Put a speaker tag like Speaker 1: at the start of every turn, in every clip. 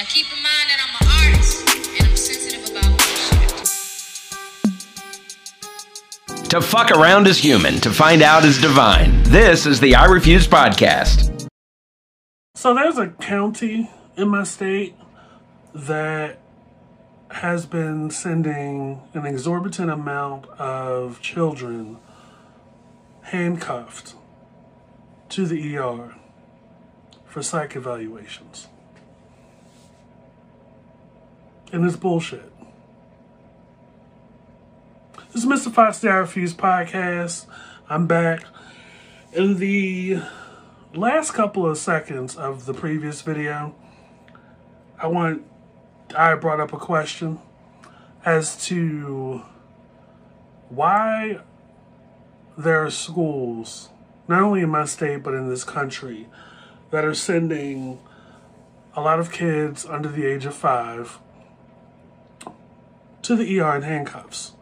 Speaker 1: Now keep in mind that I'm an artist and I'm sensitive about bullshit.
Speaker 2: To fuck around is human, to find out is divine. This is the I Refuse podcast.
Speaker 3: So there's a county in my state that has been sending an exorbitant amount of children handcuffed to the ER for psych evaluations. And it's bullshit. This is Mr. Fox I Refuse podcast. I'm back. In the last couple of seconds of the previous video, I want I brought up a question as to why there are schools, not only in my state but in this country, that are sending a lot of kids under the age of five to the ER in handcuffs.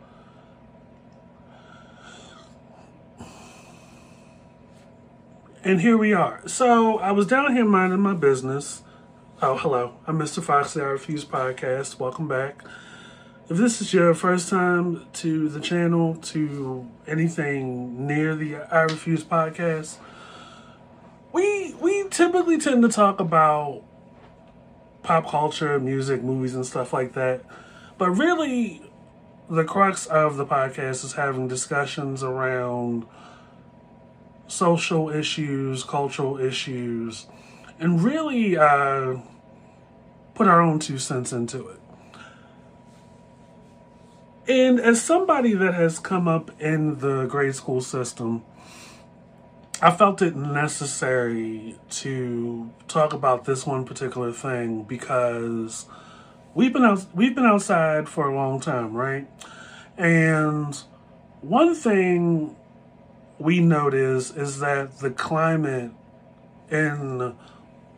Speaker 3: And here we are. So I was down here minding my business. Oh, hello. I'm Mr. Fox, the I Refuse podcast. Welcome back. If this is your first time to the channel, to anything near the I Refuse podcast, we we typically tend to talk about pop culture, music, movies, and stuff like that. But really, the crux of the podcast is having discussions around social issues, cultural issues, and really uh, put our own two cents into it. And as somebody that has come up in the grade school system, I felt it necessary to talk about this one particular thing because we've been out, we've been outside for a long time, right? And one thing we notice is that the climate in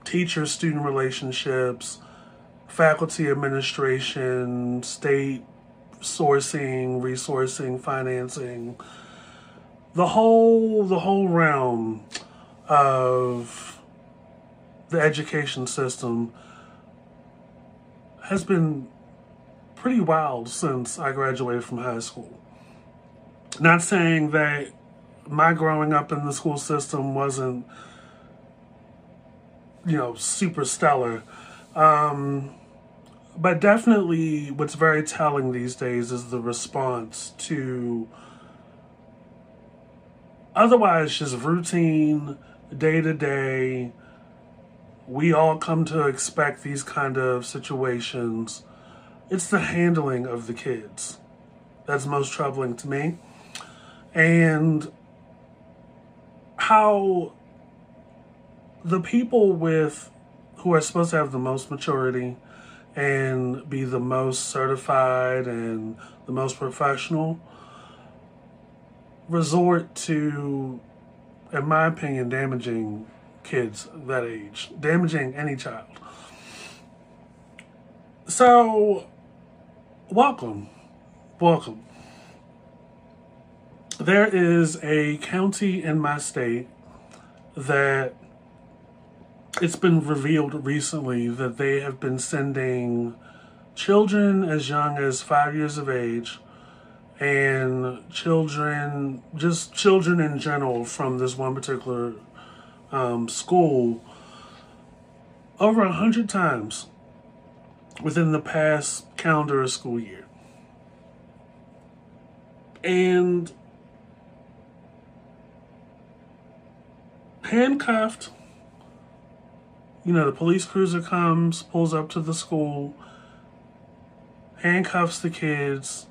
Speaker 3: teacher student relationships, faculty administration, state sourcing, resourcing, financing, the whole the whole realm of the education system has been pretty wild since I graduated from high school. Not saying that my growing up in the school system wasn't, you know, super stellar. Um, but definitely what's very telling these days is the response to otherwise just routine, day to day. We all come to expect these kind of situations. It's the handling of the kids that's most troubling to me. And how the people with who are supposed to have the most maturity and be the most certified and the most professional resort to, in my opinion, damaging kids that age, damaging any child. So, welcome, welcome. There is a county in my state that it's been revealed recently that they have been sending children as young as five years of age and children, just children in general from this one particular um, school over a hundred times within the past calendar school year. And handcuffed, you know, the police cruiser comes, pulls up to the school, handcuffs the kids,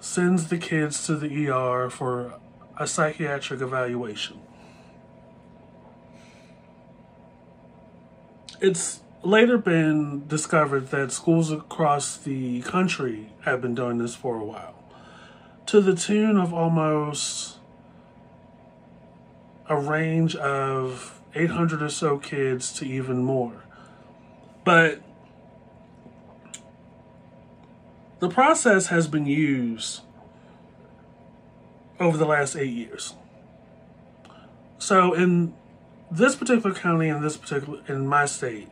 Speaker 3: sends the kids to the ER for a psychiatric evaluation. It's later been discovered that schools across the country have been doing this for a while, to the tune of almost a range of 800 or so kids to even more. But the process has been used over the last eight years. So in this particular county, in this particular, in my state,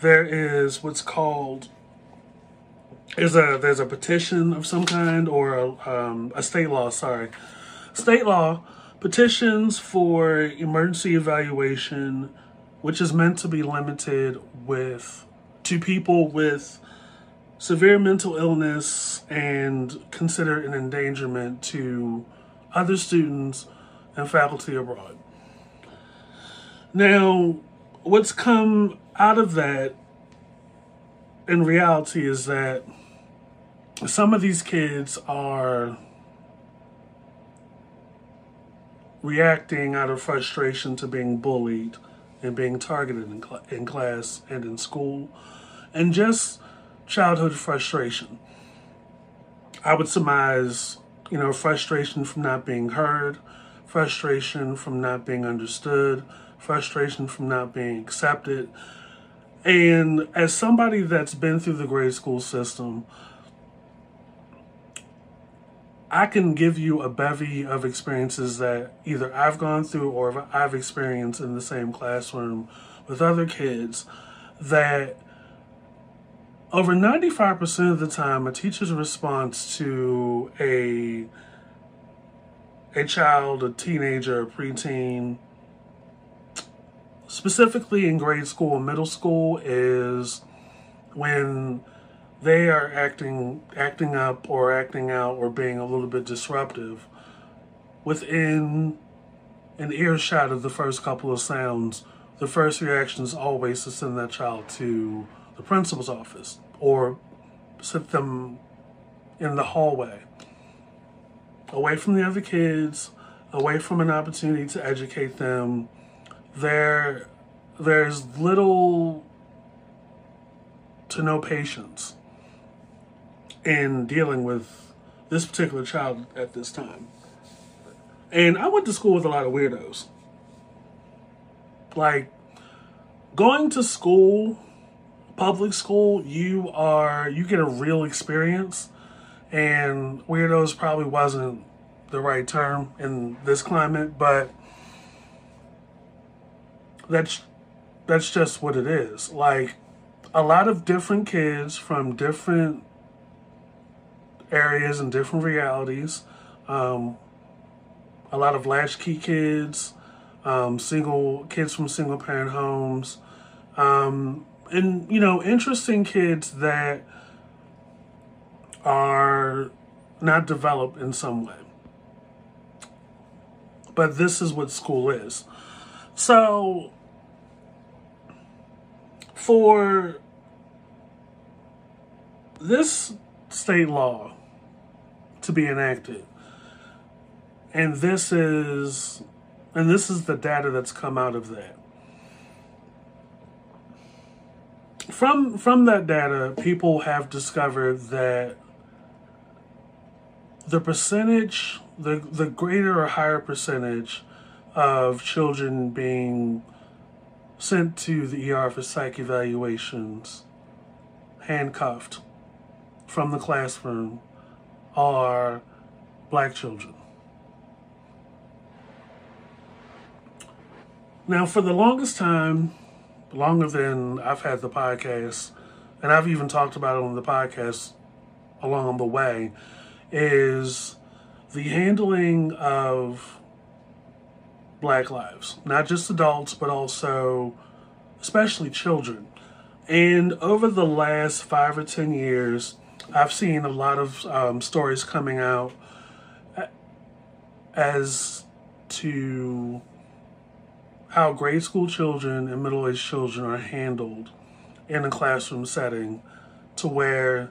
Speaker 3: there is what's called is a there's a petition of some kind or a, um, a state law. Sorry, state law petitions for emergency evaluation, which is meant to be limited with to people with severe mental illness and consider an endangerment to other students and faculty abroad. Now, what's come out of that in reality is that some of these kids are reacting out of frustration to being bullied and being targeted in, cl- in class and in school, and just childhood frustration. I would surmise, you know, frustration from not being heard, frustration from not being understood, frustration from not being accepted. And as somebody that's been through the grade school system, I can give you a bevy of experiences that either I've gone through or I've experienced in the same classroom with other kids that over 95% of the time a teacher's response to a a child, a teenager, a preteen, specifically in grade school and middle school is when they are acting acting up or acting out or being a little bit disruptive within an earshot of the first couple of sounds the first reaction is always to send that child to the principal's office or sit them in the hallway. Away from the other kids away from an opportunity to educate them there there's little to no patience in dealing with this particular child at this time. And I went to school with a lot of weirdos. Like going to school, public school, you are you get a real experience and weirdos probably wasn't the right term in this climate, but that's that's just what it is. Like a lot of different kids from different areas and different realities. Um, a lot of latchkey kids, um, single kids from single parent homes, um, and you know, interesting kids that are not developed in some way. But this is what school is. So, for this state law to be enacted. And this is and this is the data that's come out of that. From from that data, people have discovered that the percentage, the the greater or higher percentage of children being sent to the ER for psych evaluations, handcuffed from the classroom are black children. Now, for the longest time, longer than I've had the podcast, and I've even talked about it on the podcast along the way, is the handling of black lives, not just adults, but also, especially children. And over the last five or ten years, I've seen a lot of um, stories coming out as to how grade school children and middle aged children are handled in a classroom setting to where,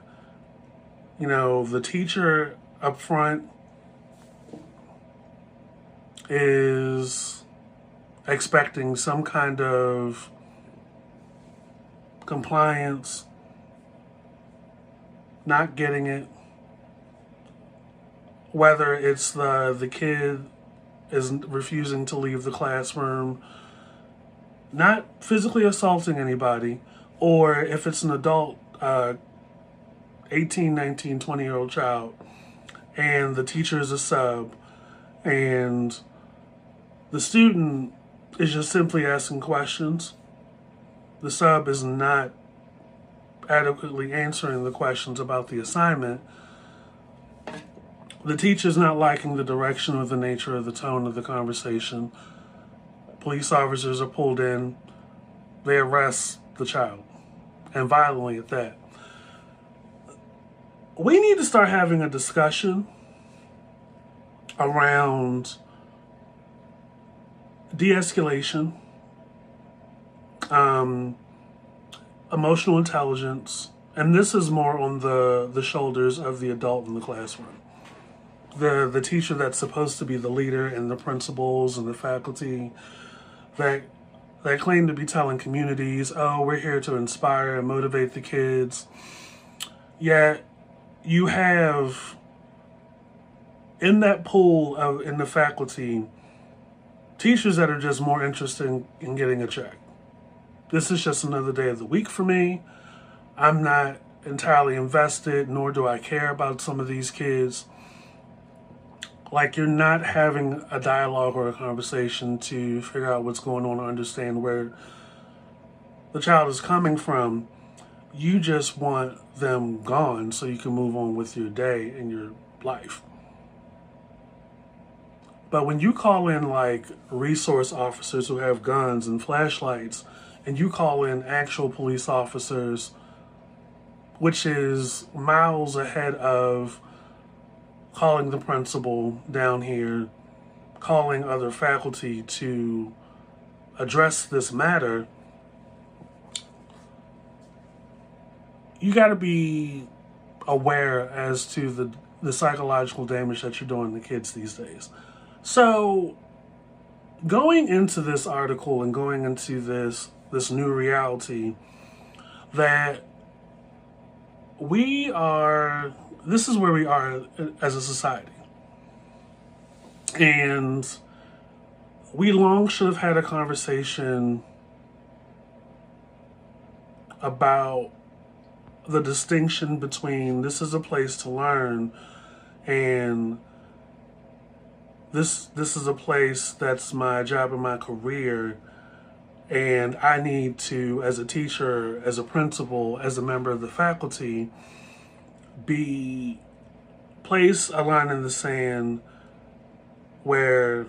Speaker 3: you know, the teacher up front is expecting some kind of compliance not getting it, whether it's the the kid is refusing to leave the classroom, not physically assaulting anybody, or if it's an adult, uh, 18, 19, 20 year old child, and the teacher is a sub, and the student is just simply asking questions. The sub is not adequately answering the questions about the assignment, the teacher's not liking the direction or the nature of the tone of the conversation. Police officers are pulled in, they arrest the child, and violently at that. We need to start having a discussion around de escalation, um, emotional intelligence, and this is more on the, the shoulders of the adult in the classroom. The, the teacher that's supposed to be the leader and the principals and the faculty that that claim to be telling communities, oh, we're here to inspire and motivate the kids. Yet you have in that pool of in the faculty teachers that are just more interested in, in getting a check. This is just another day of the week for me. I'm not entirely invested, nor do I care about some of these kids. Like, you're not having a dialogue or a conversation to figure out what's going on or understand where the child is coming from. You just want them gone so you can move on with your day and your life. But when you call in like resource officers who have guns and flashlights, and you call in actual police officers, which is miles ahead of calling the principal down here, calling other faculty to address this matter, you got to be aware as to the, the psychological damage that you're doing to kids these days. So, going into this article and going into this this new reality that we are this is where we are as a society. And we long should have had a conversation about the distinction between this is a place to learn and this this is a place that's my job and my career and I need to as a teacher, as a principal, as a member of the faculty be place a line in the sand where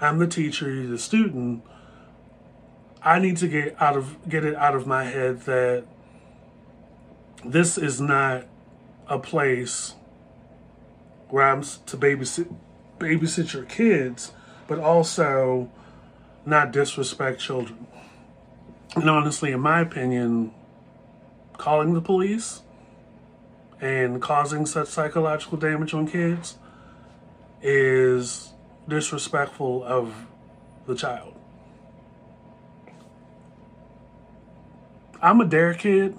Speaker 3: I'm the teacher, you're the student. I need to get out of get it out of my head that this is not a place where I'm to babysit babysit your kids, but also not disrespect children. And honestly, in my opinion, calling the police and causing such psychological damage on kids is disrespectful of the child. I'm a DARE kid.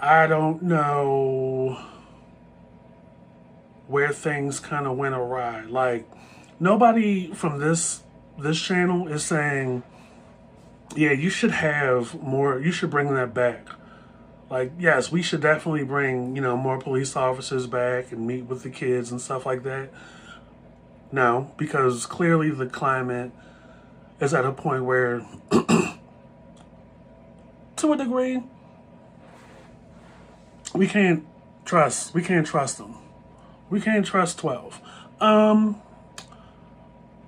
Speaker 3: I don't know where things kind of went awry. Like nobody from this this channel is saying, yeah, you should have more, you should bring that back. Like, yes, we should definitely bring, you know, more police officers back and meet with the kids and stuff like that. No, because clearly the climate is at a point where, to a degree, we can't trust, we can't trust them. We can't trust 12. Um,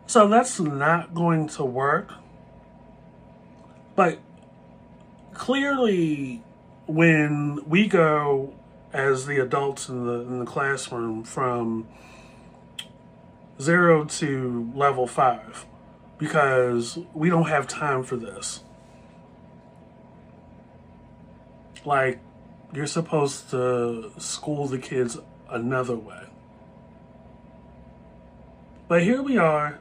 Speaker 3: so that's not going to work. But clearly, when we go as the adults in the in the classroom from zero to level five, because we don't have time for this. Like, you're supposed to school the kids another way. But here we are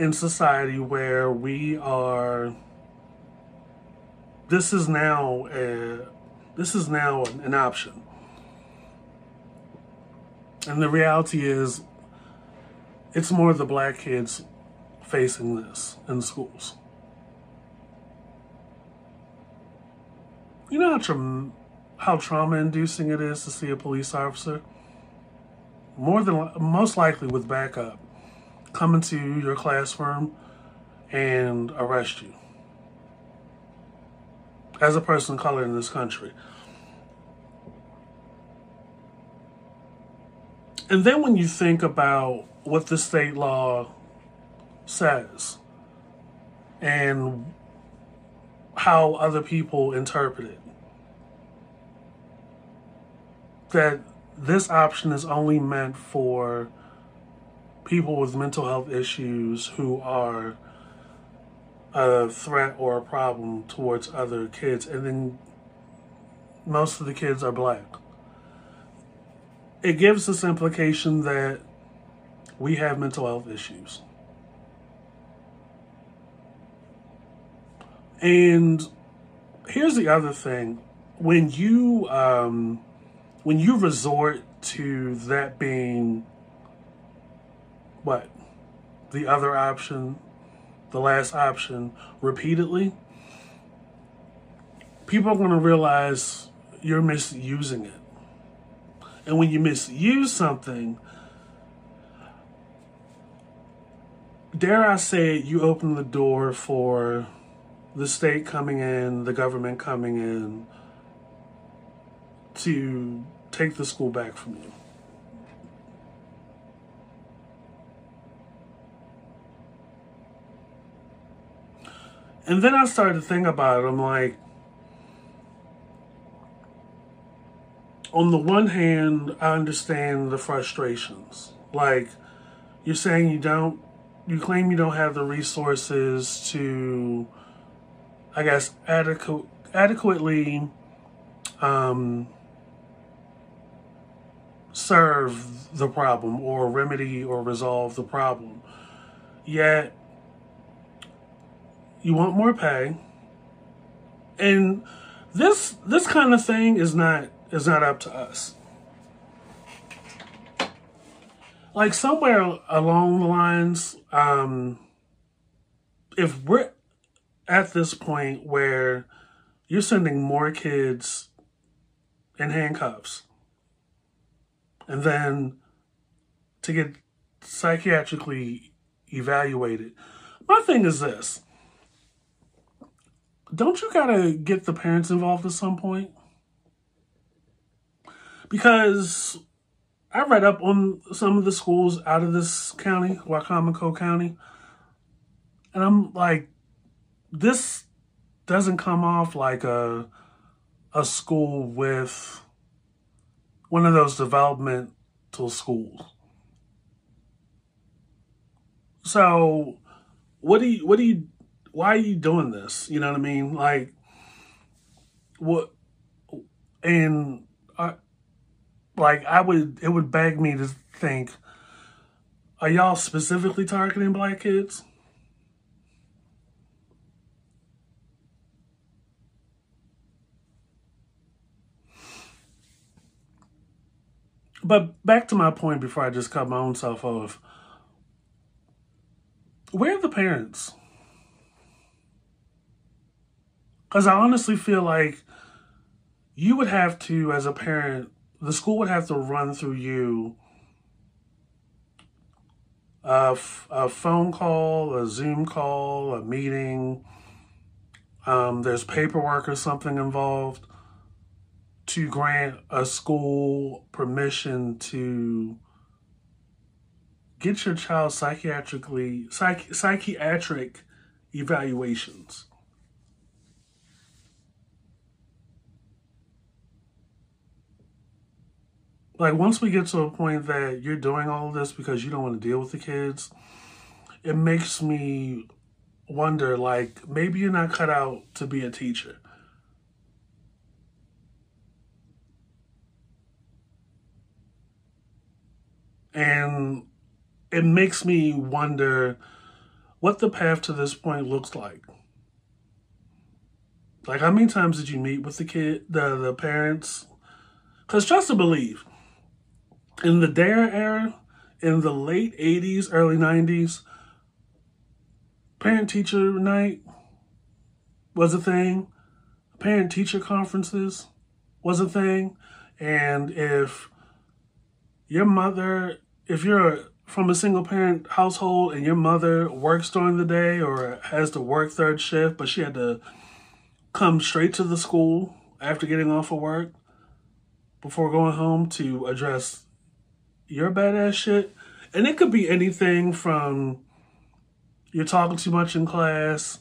Speaker 3: in society where we are this is now a, this is now an option and the reality is it's more the black kids facing this in schools you know how, how trauma inducing it is to see a police officer more than most likely with backup come into your classroom and arrest you. as a person of color in this country. And then when you think about what the state law says and how other people interpret it, that this option is only meant for people with mental health issues who are a threat or a problem towards other kids, and then most of the kids are black. It gives this implication that we have mental health issues. And here's the other thing when you um, when you resort to that being what the other option the last option repeatedly, people are going to realize you're misusing it. And when you misuse something, dare I say it, you open the door for the state coming in, the government coming in to take the school back from you. And then I started to think about it. I'm like, on the one hand, I understand the frustrations. Like, you're saying you don't, you claim you don't have the resources to, I guess, adequate, adequately um, serve the problem or remedy or resolve the problem. Yet, you want more pay. And this this kind of thing is not is not up to us. Like somewhere along the lines, um, if we're at this point where you're sending more kids in handcuffs and then to get psychiatrically evaluated. My thing is this don't you gotta get the parents involved at some point? Because I read up on some of the schools out of this county, Wicomico County, and I'm like, this doesn't come off like a a school with one of those developmental schools. So, what do you what do you why are you doing this? You know what I mean? Like, what? And I, like, I would, it would beg me to think, are y'all specifically targeting black kids? But back to my point before I just cut my own self off. Where are the parents? Because I honestly feel like you would have to, as a parent, the school would have to run through you a, a phone call, a Zoom call, a meeting. Um, there's paperwork or something involved to grant a school permission to get your child psychiatrically psych, psychiatric evaluations. like once we get to a point that you're doing all of this because you don't want to deal with the kids, it makes me wonder like maybe you're not cut out to be a teacher. And it makes me wonder what the path to this point looks like. Like how many times did you meet with the kid, the the parents? Because trust to believe, in the DARE era, in the late 80s, early 90s, parent teacher night was a thing. Parent teacher conferences was a thing. And if your mother, if you're from a single parent household and your mother works during the day or has to work third shift, but she had to come straight to the school after getting off of work before going home to address your badass shit. And it could be anything from you're talking too much in class,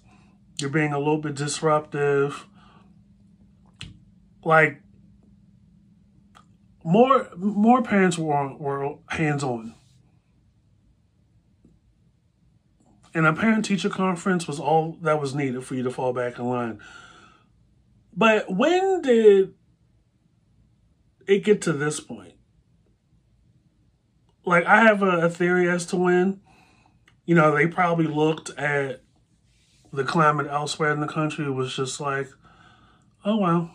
Speaker 3: you're being a little bit disruptive. Like more more parents were were hands on. And a parent teacher conference was all that was needed for you to fall back in line. But when did it get to this point? Like, I have a, theory as to when. You know, they probably looked at the climate elsewhere in the country was just like, oh well.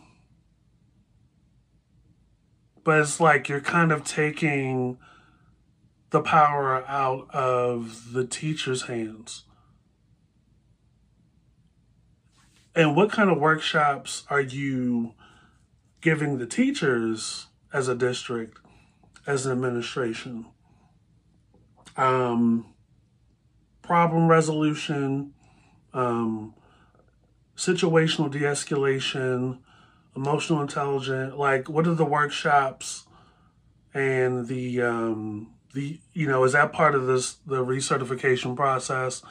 Speaker 3: But it's like you're kind of taking the power out of the teacher's hands. And what kind of workshops are you giving the teachers as a district, as an administration? Um, problem resolution, um, situational de escalation, emotional intelligence. Like, what are the workshops and the, um, the, you know, is that part of this, the recertification process?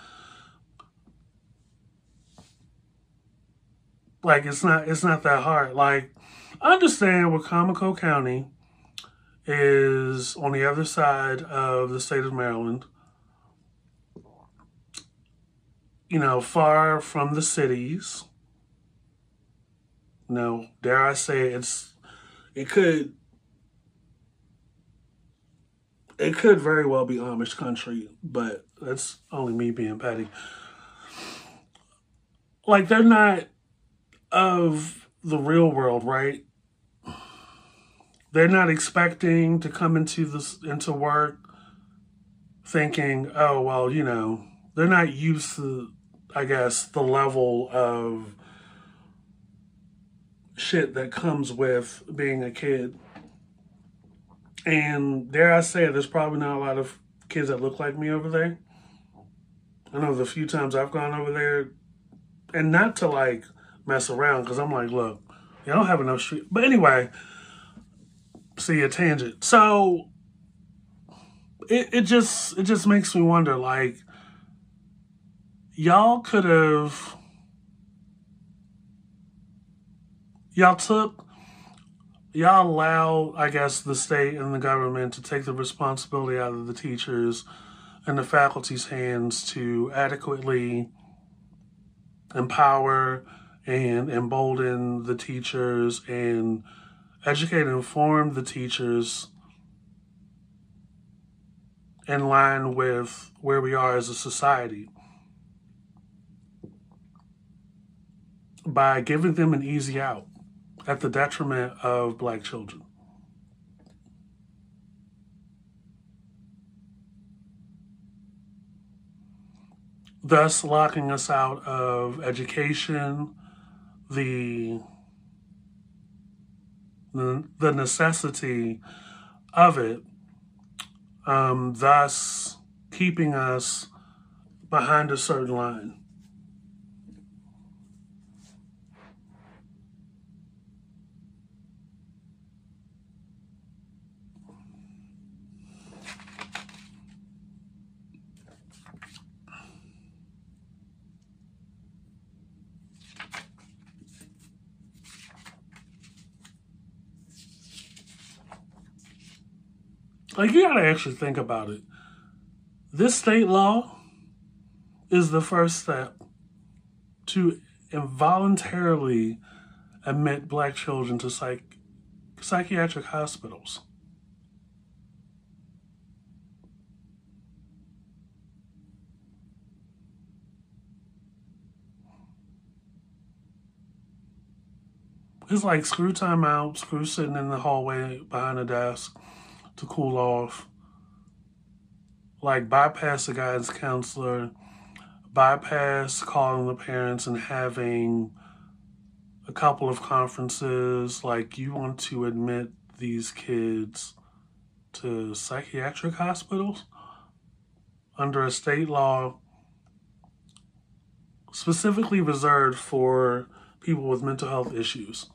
Speaker 3: Like it's not it's not that hard. Like I understand Wicomico County is on the other side of the state of Maryland. You know, far from the cities. No, dare I say it's it could it could very well be Amish country, but that's only me being petty. Like they're not of the real world, right? They're not expecting to come into this into work thinking, oh well, you know, they're not used to I guess the level of shit that comes with being a kid. And dare I say there's probably not a lot of kids that look like me over there. I know the few times I've gone over there, and not to like mess around because I'm like, look, you don't have enough street. But anyway, see a tangent. So it, it just it just makes me wonder, like, y'all could have y'all took y'all allow, I guess, the state and the government to take the responsibility out of the teachers and the faculty's hands to adequately empower and embolden the teachers and educate and inform the teachers in line with where we are as a society. By giving them an easy out at the detriment of black children. Thus, locking us out of education, the the, necessity of it, um, thus keeping us behind a certain line. Like, you gotta actually think about it. This state law is the first step to involuntarily admit black children to psych- psychiatric hospitals. It's like screw time out, screw sitting in the hallway behind a desk to cool off. Like bypass the guidance counselor, bypass calling the parents and having a couple of conferences. Like you want to admit these kids to psychiatric hospitals under a state law specifically reserved for people with mental health issues.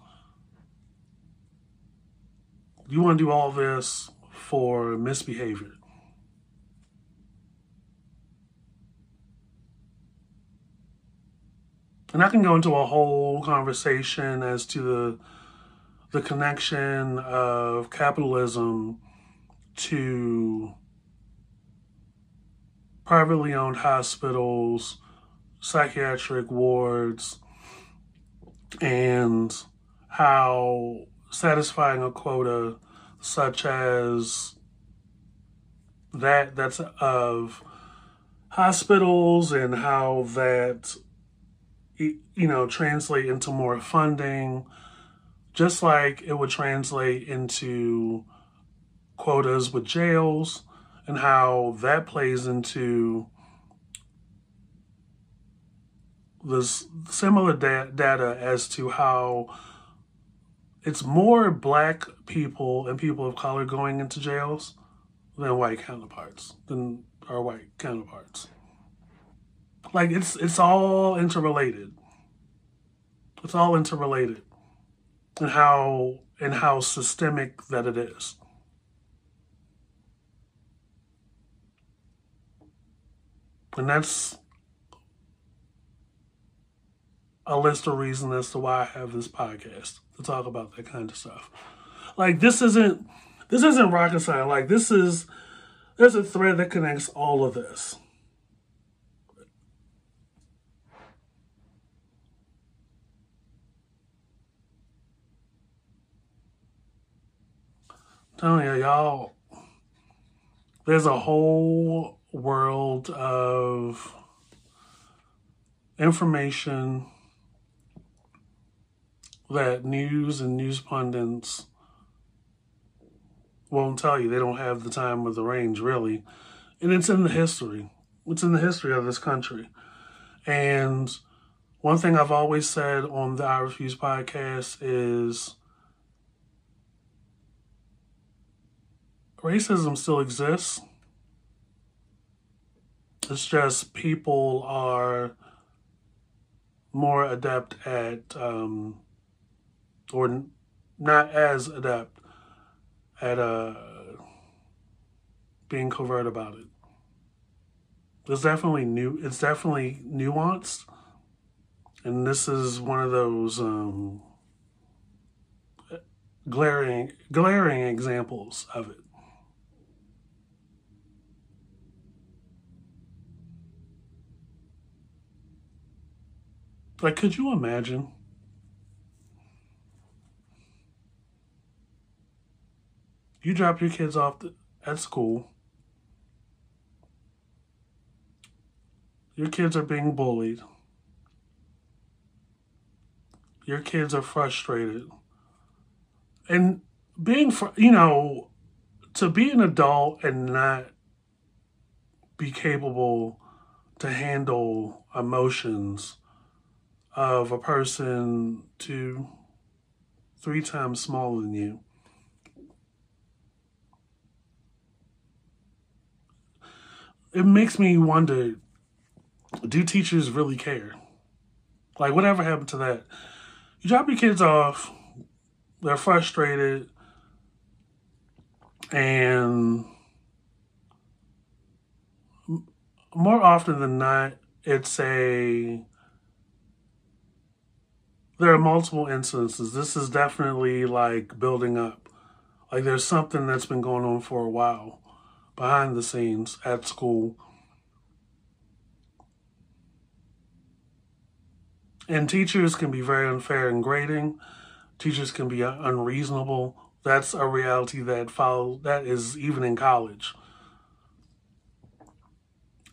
Speaker 3: You want to do all this for misbehavior. And I can go into a whole conversation as to the the connection of capitalism to privately owned hospitals, psychiatric wards, and how satisfying a quota such as that that's of hospitals and how that you know translate into more funding just like it would translate into quotas with jails and how that plays into this similar da- data as to how it's more black people and people of color going into jails than white counterparts than our white counterparts. Like it's it's all interrelated. It's all interrelated and how and how systemic that it is. And that's a list of reasons as to why I have this podcast to talk about that kind of stuff. Like this isn't this isn't rocket science. Like this is there's a thread that connects all of this. Telling you, y'all, there's a whole world of information that news and news pundits won't tell you. They don't have the time or the range, really. And it's in the history. It's in the history of this country. And one thing I've always said on the I Refuse podcast is racism still exists. It's just people are more adept at, um, or not as adept at uh, being covert about it. It's definitely new. It's definitely nuanced, and this is one of those um, glaring, glaring examples of it. Like, could you imagine? You drop your kids off at school. Your kids are being bullied. Your kids are frustrated. And being, fr- you know, to be an adult and not be capable to handle emotions of a person two, three times smaller than you. It makes me wonder do teachers really care? Like, whatever happened to that? You drop your kids off, they're frustrated, and more often than not, it's a there are multiple instances. This is definitely like building up. Like there's something that's been going on for a while behind the scenes at school. And teachers can be very unfair in grading. Teachers can be unreasonable. That's a reality that follows that is even in college.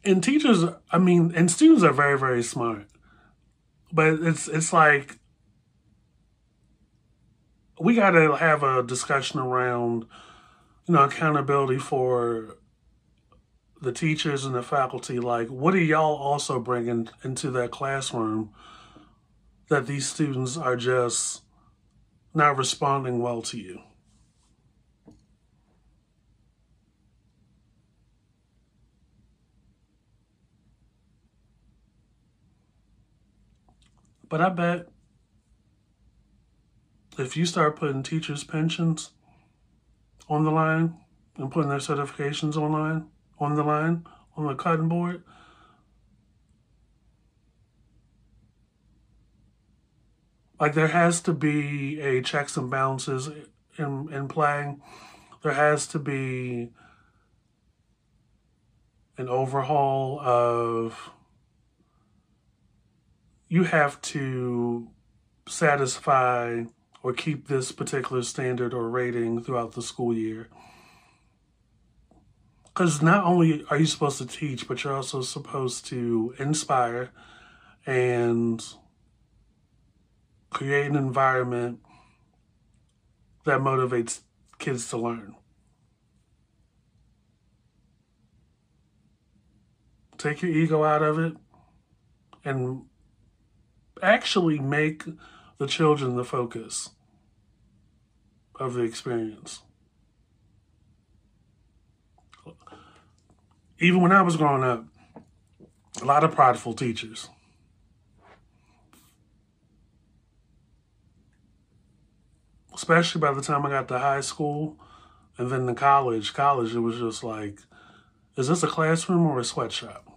Speaker 3: And teachers, I mean, and students are very, very smart. But it's it's like we got to have a discussion around, you know, accountability for the teachers and the faculty. Like, what are y'all also bringing into that classroom that these students are just not responding well to you? But I bet if you start putting teachers' pensions on the line and putting their certifications online on the line on the cutting board, like there has to be a checks and balances in in playing. There has to be an overhaul of you have to satisfy or keep this particular standard or rating throughout the school year. Because not only are you supposed to teach, but you're also supposed to inspire and create an environment that motivates kids to learn. Take your ego out of it and actually make the children the focus of the experience. Even when I was growing up, a lot of prideful teachers. Especially by the time I got to high school and then to college. College, it was just like, is this a classroom or a sweatshop?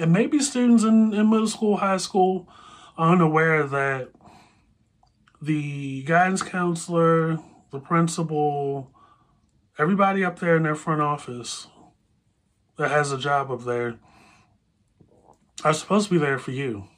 Speaker 3: And maybe students in, in middle school, high school are unaware that the guidance counselor, the principal, everybody up there in their front office that has a job up there are supposed to be there for you.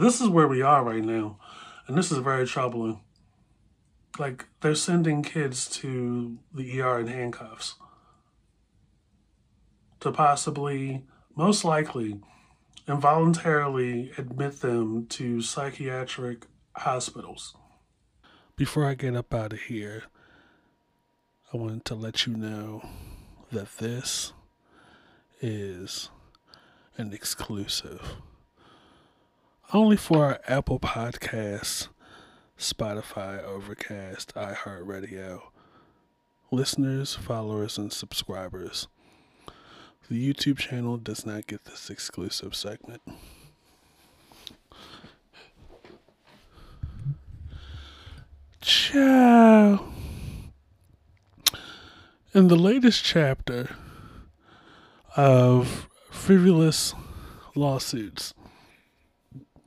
Speaker 3: This is where we are right now. And this is very troubling. Like, they're sending kids to the ER in handcuffs to possibly, most likely, involuntarily admit them to psychiatric hospitals. Before I get up out of here, I wanted to let you know that this is an exclusive only for our Apple Podcasts, Spotify, Overcast, iHeartRadio listeners, followers, and subscribers. The YouTube channel does not get this exclusive segment. Ciao. In the latest chapter of frivolous lawsuits,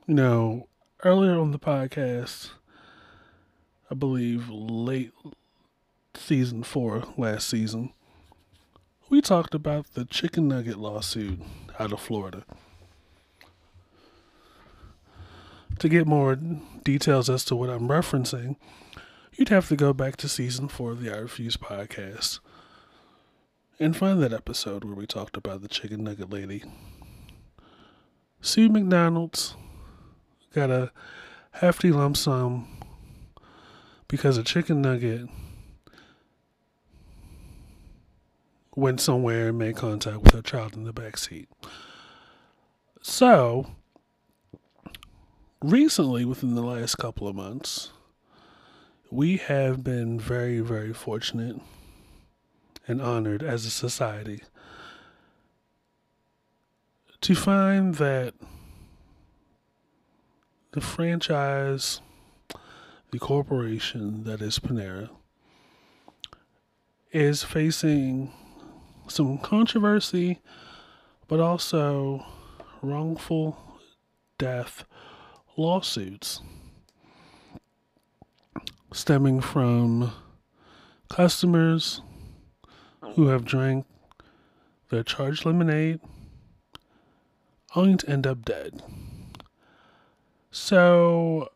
Speaker 3: you know, earlier on the podcast, I believe late season four, last season, we talked about the chicken nugget lawsuit out of Florida. To get more details as to what I'm referencing, you'd have to go back to season four of the I Refuse podcast and find that episode where we talked about the chicken nugget lady. Sue McDonald's got a hefty lump sum because a chicken nugget went somewhere and made contact with her child in the back seat. So, recently, within the last couple of months, we have been very, very fortunate and honored as a society to find that the franchise, the corporation that is Panera, is facing some controversy, but also wrongful death lawsuits stemming from customers who have drank their charged lemonade only to end up dead. So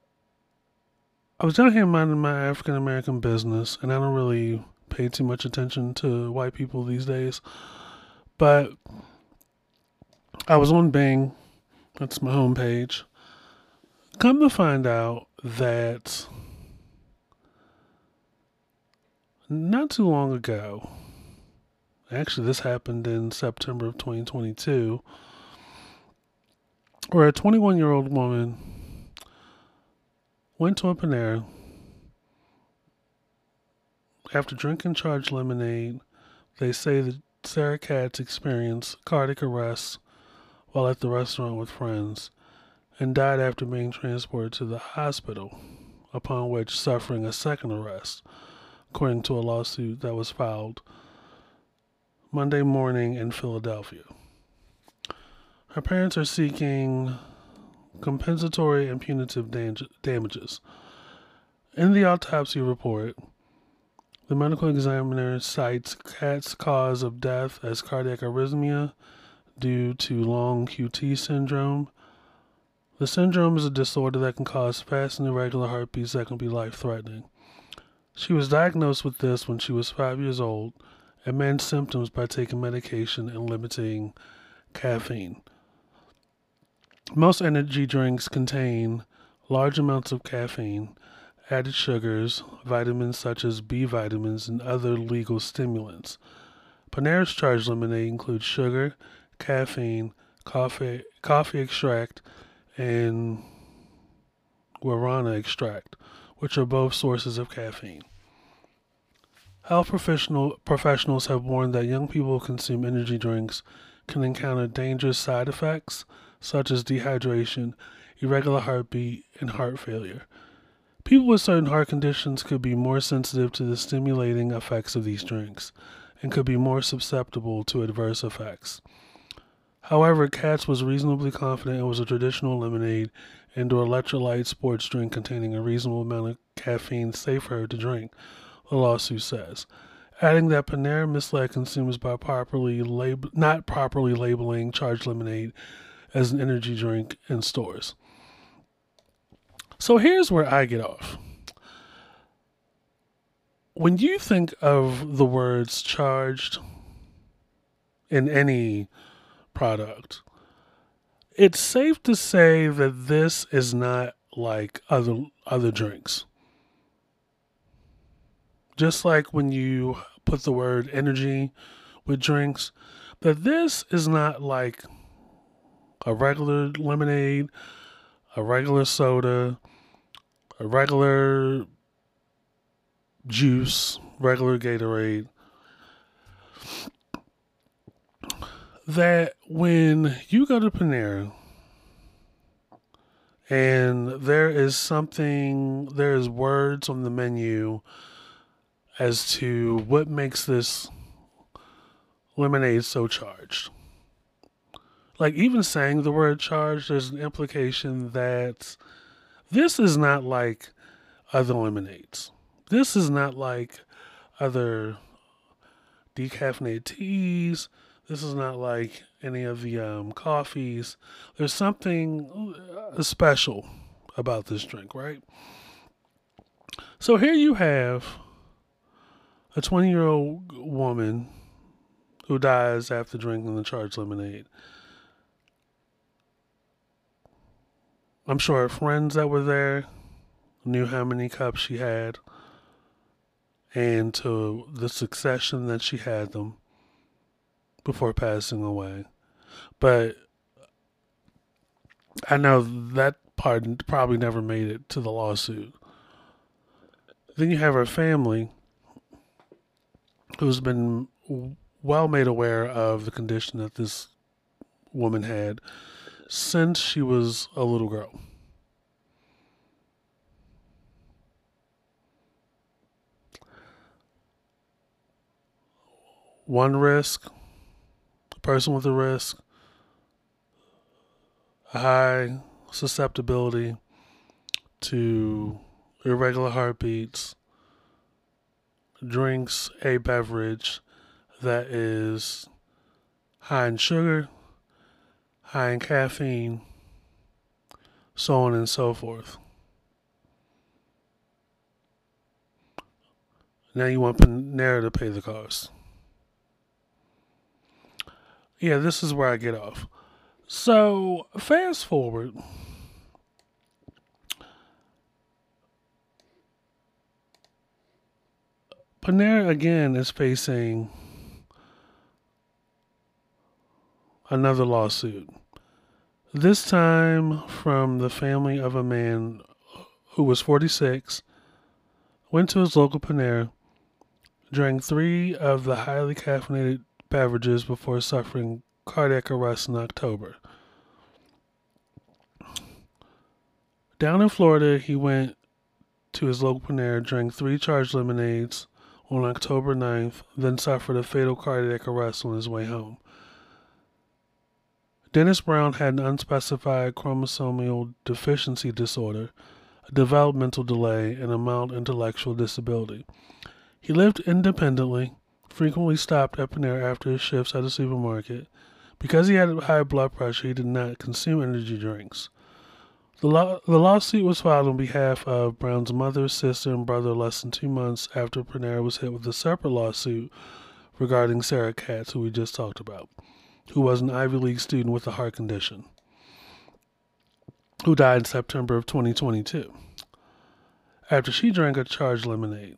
Speaker 3: I was down here minding my African American business, and I don't really pay too much attention to white people these days. But I was on Bing, that's my homepage. Come to find out that not too long ago, Actually, this happened in September of 2022, where a 21 year old woman went to a Panera after drinking charged lemonade. They say that Sarah Katz experienced cardiac arrest while at the restaurant with friends and died after being transported to the hospital, upon which suffering a second arrest, according to a lawsuit that was filed Monday morning in Philadelphia. Her parents are seeking compensatory and punitive damages. In the autopsy report, the medical examiner cites Katz's cause of death as cardiac arrhythmia due to long QT syndrome. The syndrome is a disorder that can cause fast and irregular heartbeats that can be life threatening. She was diagnosed with this when she was five years old and managed symptoms by taking medication and limiting caffeine. Most energy drinks contain large amounts of caffeine added sugars, vitamins such as B vitamins, and other legal stimulants. Panera's charged lemonade includes sugar, caffeine, coffee, coffee extract, and guarana extract, which are both sources of caffeine. Health professional, professionals have warned that young people who consume energy drinks can encounter dangerous side effects such as dehydration, irregular heartbeat, and heart failure. People with certain heart conditions could be more sensitive to the stimulating effects of these drinks and could be more susceptible to adverse effects. However, Katz was reasonably confident it was a traditional lemonade and or electrolyte sports drink containing a reasonable amount of caffeine safe for her to drink, the lawsuit says, adding that Panera misled consumers by properly lab- not properly labeling charged lemonade as an energy drink in stores. So here's where I get off. When you think of the words charged in any product, it's safe to say that this is not like other other drinks. Just like when you put the word energy with drinks, that this is not like a regular lemonade, a regular soda, a regular juice, regular Gatorade, that when you go to Panera and there is something, there is words on the menu as to what makes this lemonade so charged. Like even saying the word charged, there's an implication that this is not like other lemonades. This is not like other decaffeinated teas. This is not like any of the um, coffees. There's something uh, special about this drink, right? So here you have a 20 year old woman who dies after drinking the charged lemonade. I'm sure her friends that were there knew how many cups she had and to the succession that she had them before passing away. But I know that part probably never made it to the lawsuit. Then you have her family who's been well made aware of the condition that this woman had since she was a little girl. One risk, a person with a risk, a high susceptibility to irregular heartbeats, drinks a beverage that is high in sugar, high in caffeine, so on and so forth. Now you want Panera to pay the cost. Yeah, this is where I get off. So, fast forward. Panera again is facing another lawsuit. This time from the family of a man who was 46, went to his local Panera, drank three of the highly caffeinated beverages before suffering cardiac arrest in October. Down in Florida, he went to his local Panera, drank three charged lemonades on October 9th, then suffered a fatal cardiac arrest on his way home. Dennis Brown had an unspecified chromosomal deficiency disorder, a developmental delay, and a mild intellectual disability. He lived independently, frequently stopped at Panera after his shifts at a supermarket. Because he had high blood pressure, he did not consume energy drinks. The, law- the lawsuit was filed on behalf of Brown's mother, sister, and brother less than two months after Panera was hit with a separate lawsuit regarding Sarah Katz, who we just talked about, who was an Ivy League student with a heart condition, who died in September of 2022 after she drank a charged lemonade.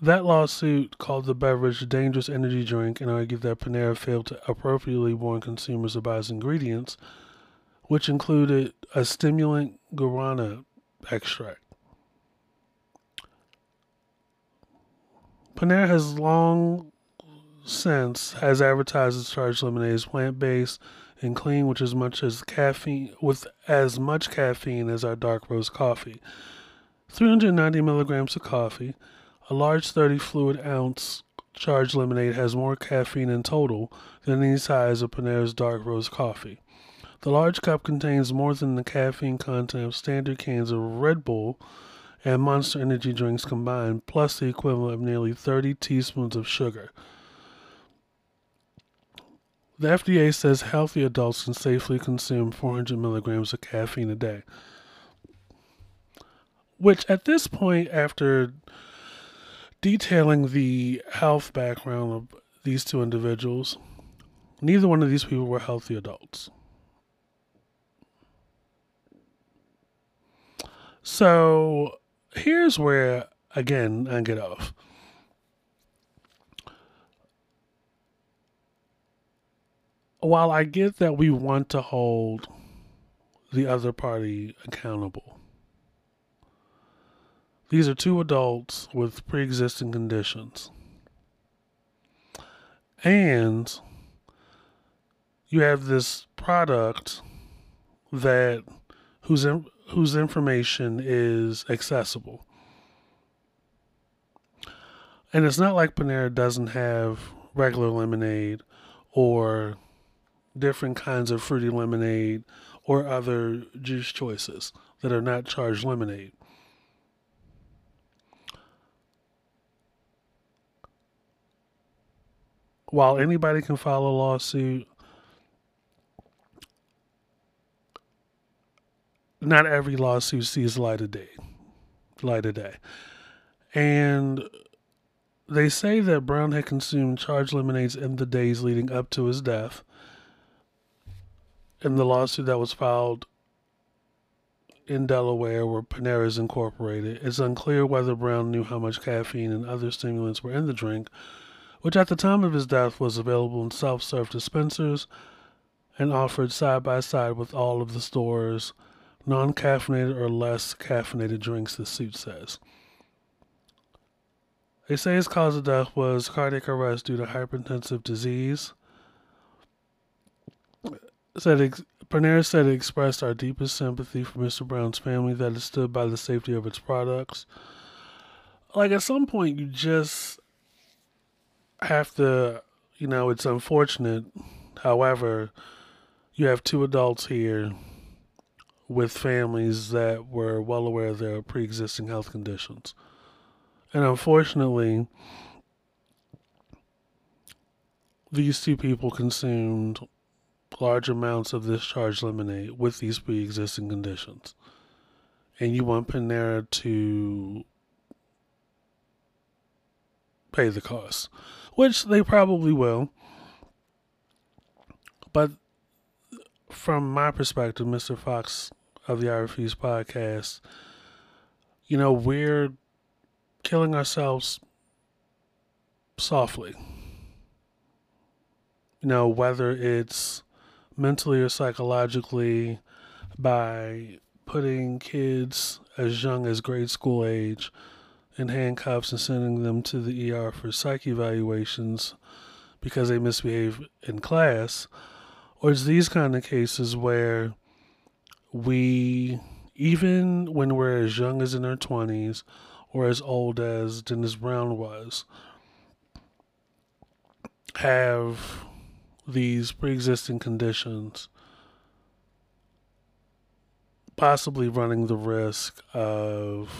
Speaker 3: That lawsuit called the beverage a dangerous energy drink and argued that Panera failed to appropriately warn consumers about its ingredients, which included a stimulant guarana extract. Panera has long since as advertised its charged lemonade as plant-based and clean, which is much as caffeine with as much caffeine as our dark roast coffee. 390 milligrams of coffee, a large 30 fluid ounce charged lemonade has more caffeine in total than any size of Panera's dark roast coffee. The large cup contains more than the caffeine content of standard cans of Red Bull and Monster Energy drinks combined, plus the equivalent of nearly 30 teaspoons of sugar. The FDA says healthy adults can safely consume 400 milligrams of caffeine a day. Which, at this point, after detailing the health background of these two individuals, neither one of these people were healthy adults. So here's where, again, I get off. While I get that we want to hold the other party accountable, these are two adults with pre existing conditions. And you have this product that whose whose information is accessible. And it's not like Panera doesn't have regular lemonade or different kinds of fruity lemonade or other juice choices that are not charged lemonade. While anybody can file a lawsuit, not every lawsuit sees light of day. Light of day. And they say that Brown had consumed charged lemonades in the days leading up to his death. In the lawsuit that was filed in Delaware, where Panera is incorporated, it's unclear whether Brown knew how much caffeine and other stimulants were in the drink, which at the time of his death was available in self serve dispensers and offered side by side with all of the stores non caffeinated or less caffeinated drinks, the suit says. They say his cause of death was cardiac arrest due to hypertensive disease. Said Panera said it expressed our deepest sympathy for Mr. Brown's family that has stood by the safety of its products. Like at some point, you just have to, you know, it's unfortunate. However, you have two adults here with families that were well aware of their pre existing health conditions. And unfortunately, these two people consumed large amounts of this charged lemonade with these pre existing conditions. And you want Panera to pay the cost, which they probably will. But from my perspective, Mr. Fox of the I Refuse podcast, you know, we're killing ourselves softly. you know, whether it's mentally or psychologically by putting kids as young as grade school age in handcuffs and sending them to the ER for psych evaluations because they misbehave in class, or it's these kind of cases where we, even when we're as young as in our 20s or as old as Dennis Brown was, have these pre existing conditions, possibly running the risk of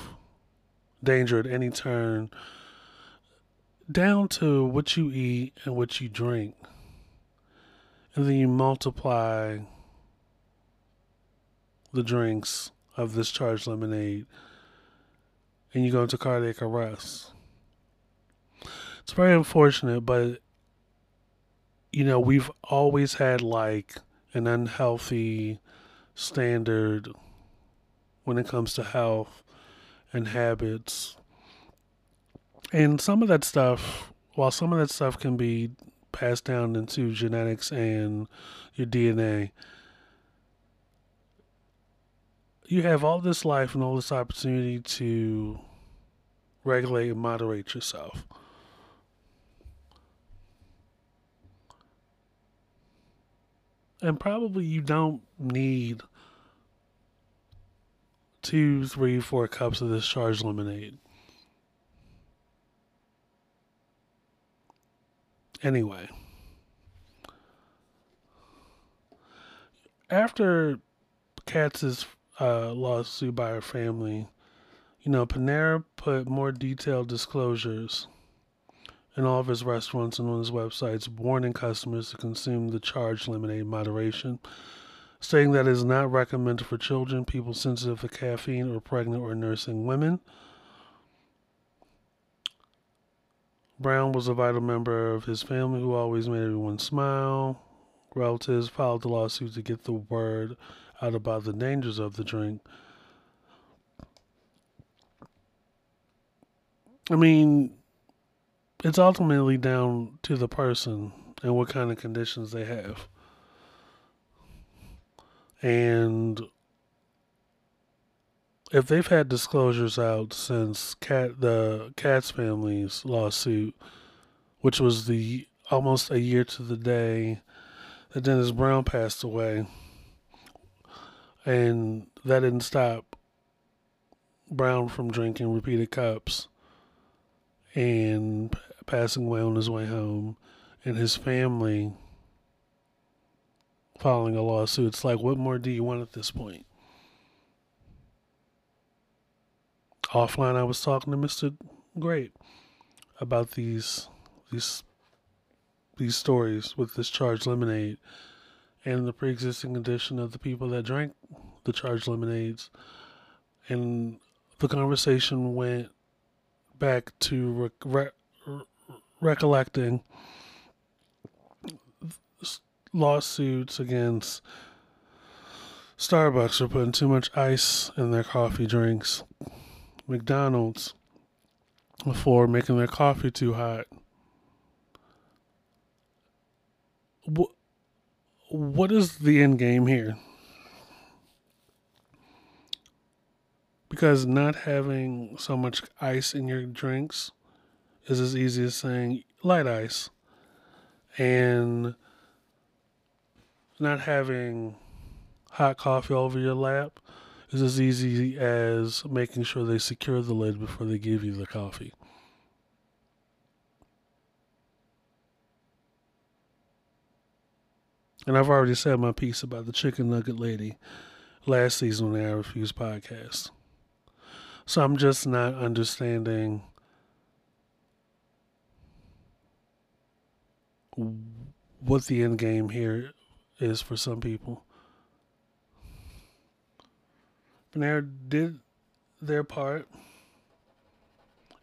Speaker 3: danger at any turn, down to what you eat and what you drink. And then you multiply the drinks of this charged lemonade and you go into cardiac arrest. It's very unfortunate, but you know, we've always had like an unhealthy standard when it comes to health and habits. And some of that stuff, while some of that stuff can be passed down into genetics and your DNA, you have all this life and all this opportunity to regulate and moderate yourself. And probably you don't need two, three, four cups of this charged lemonade. Anyway, after Katz's uh, lawsuit by her family, you know, Panera put more detailed disclosures in all of his restaurants and on his websites, warning customers to consume the charged lemonade moderation, saying that it is not recommended for children, people sensitive to caffeine, or pregnant or nursing women. Brown was a vital member of his family who always made everyone smile. Relatives filed the lawsuit to get the word out about the dangers of the drink. I mean, it's ultimately down to the person and what kind of conditions they have. And if they've had disclosures out since the Katz family's lawsuit, which was the almost a year to the day that Dennis Brown passed away, and that didn't stop Brown from drinking repeated cups and passing away on his way home, and his family filing a lawsuit. It's like, what more do you want at this point? Offline, I was talking to Mister Great about these these these stories with this charged lemonade and the pre-existing condition of the people that drank the charged lemonades, and the conversation went back to re- re- recollecting lawsuits against Starbucks for putting too much ice in their coffee drinks, McDonald's for making their coffee too hot. What, is the end game here? Because not having so much ice in your drinks is as easy as saying light ice. And not having hot coffee over your lap is as easy as making sure they secure the lid before they give you the coffee. And I've already said my piece about the chicken nugget lady last season on the I Refuse podcast. So I'm just not understanding what the end game here is for some people. Panera did their part.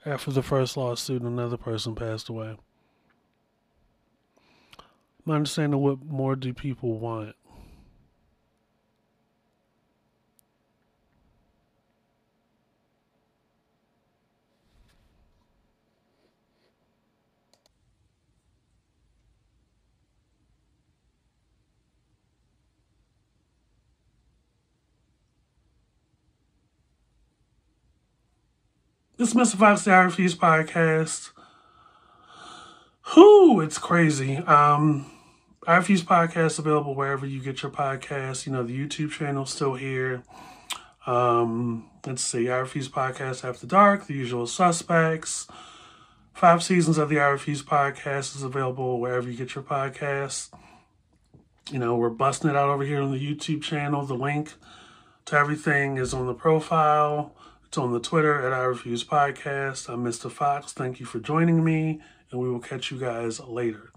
Speaker 3: After the first lawsuit, another person passed away. My understanding what more do people want? This is Mr. Fox, the I Refuse podcast. Whoo, it's crazy. Um, I Refuse podcast available wherever you get your podcasts. You know, the YouTube channel's still here. Um, let's see, I Refuse podcast after dark, the usual suspects. Five seasons of the I podcast is available wherever you get your podcasts. You know, we're busting it out over here on the YouTube channel. The link to everything is on the profile. On the Twitter at I Refuse Podcast. I'm Mr. Fox. Thank you for joining me, and we will catch you guys later.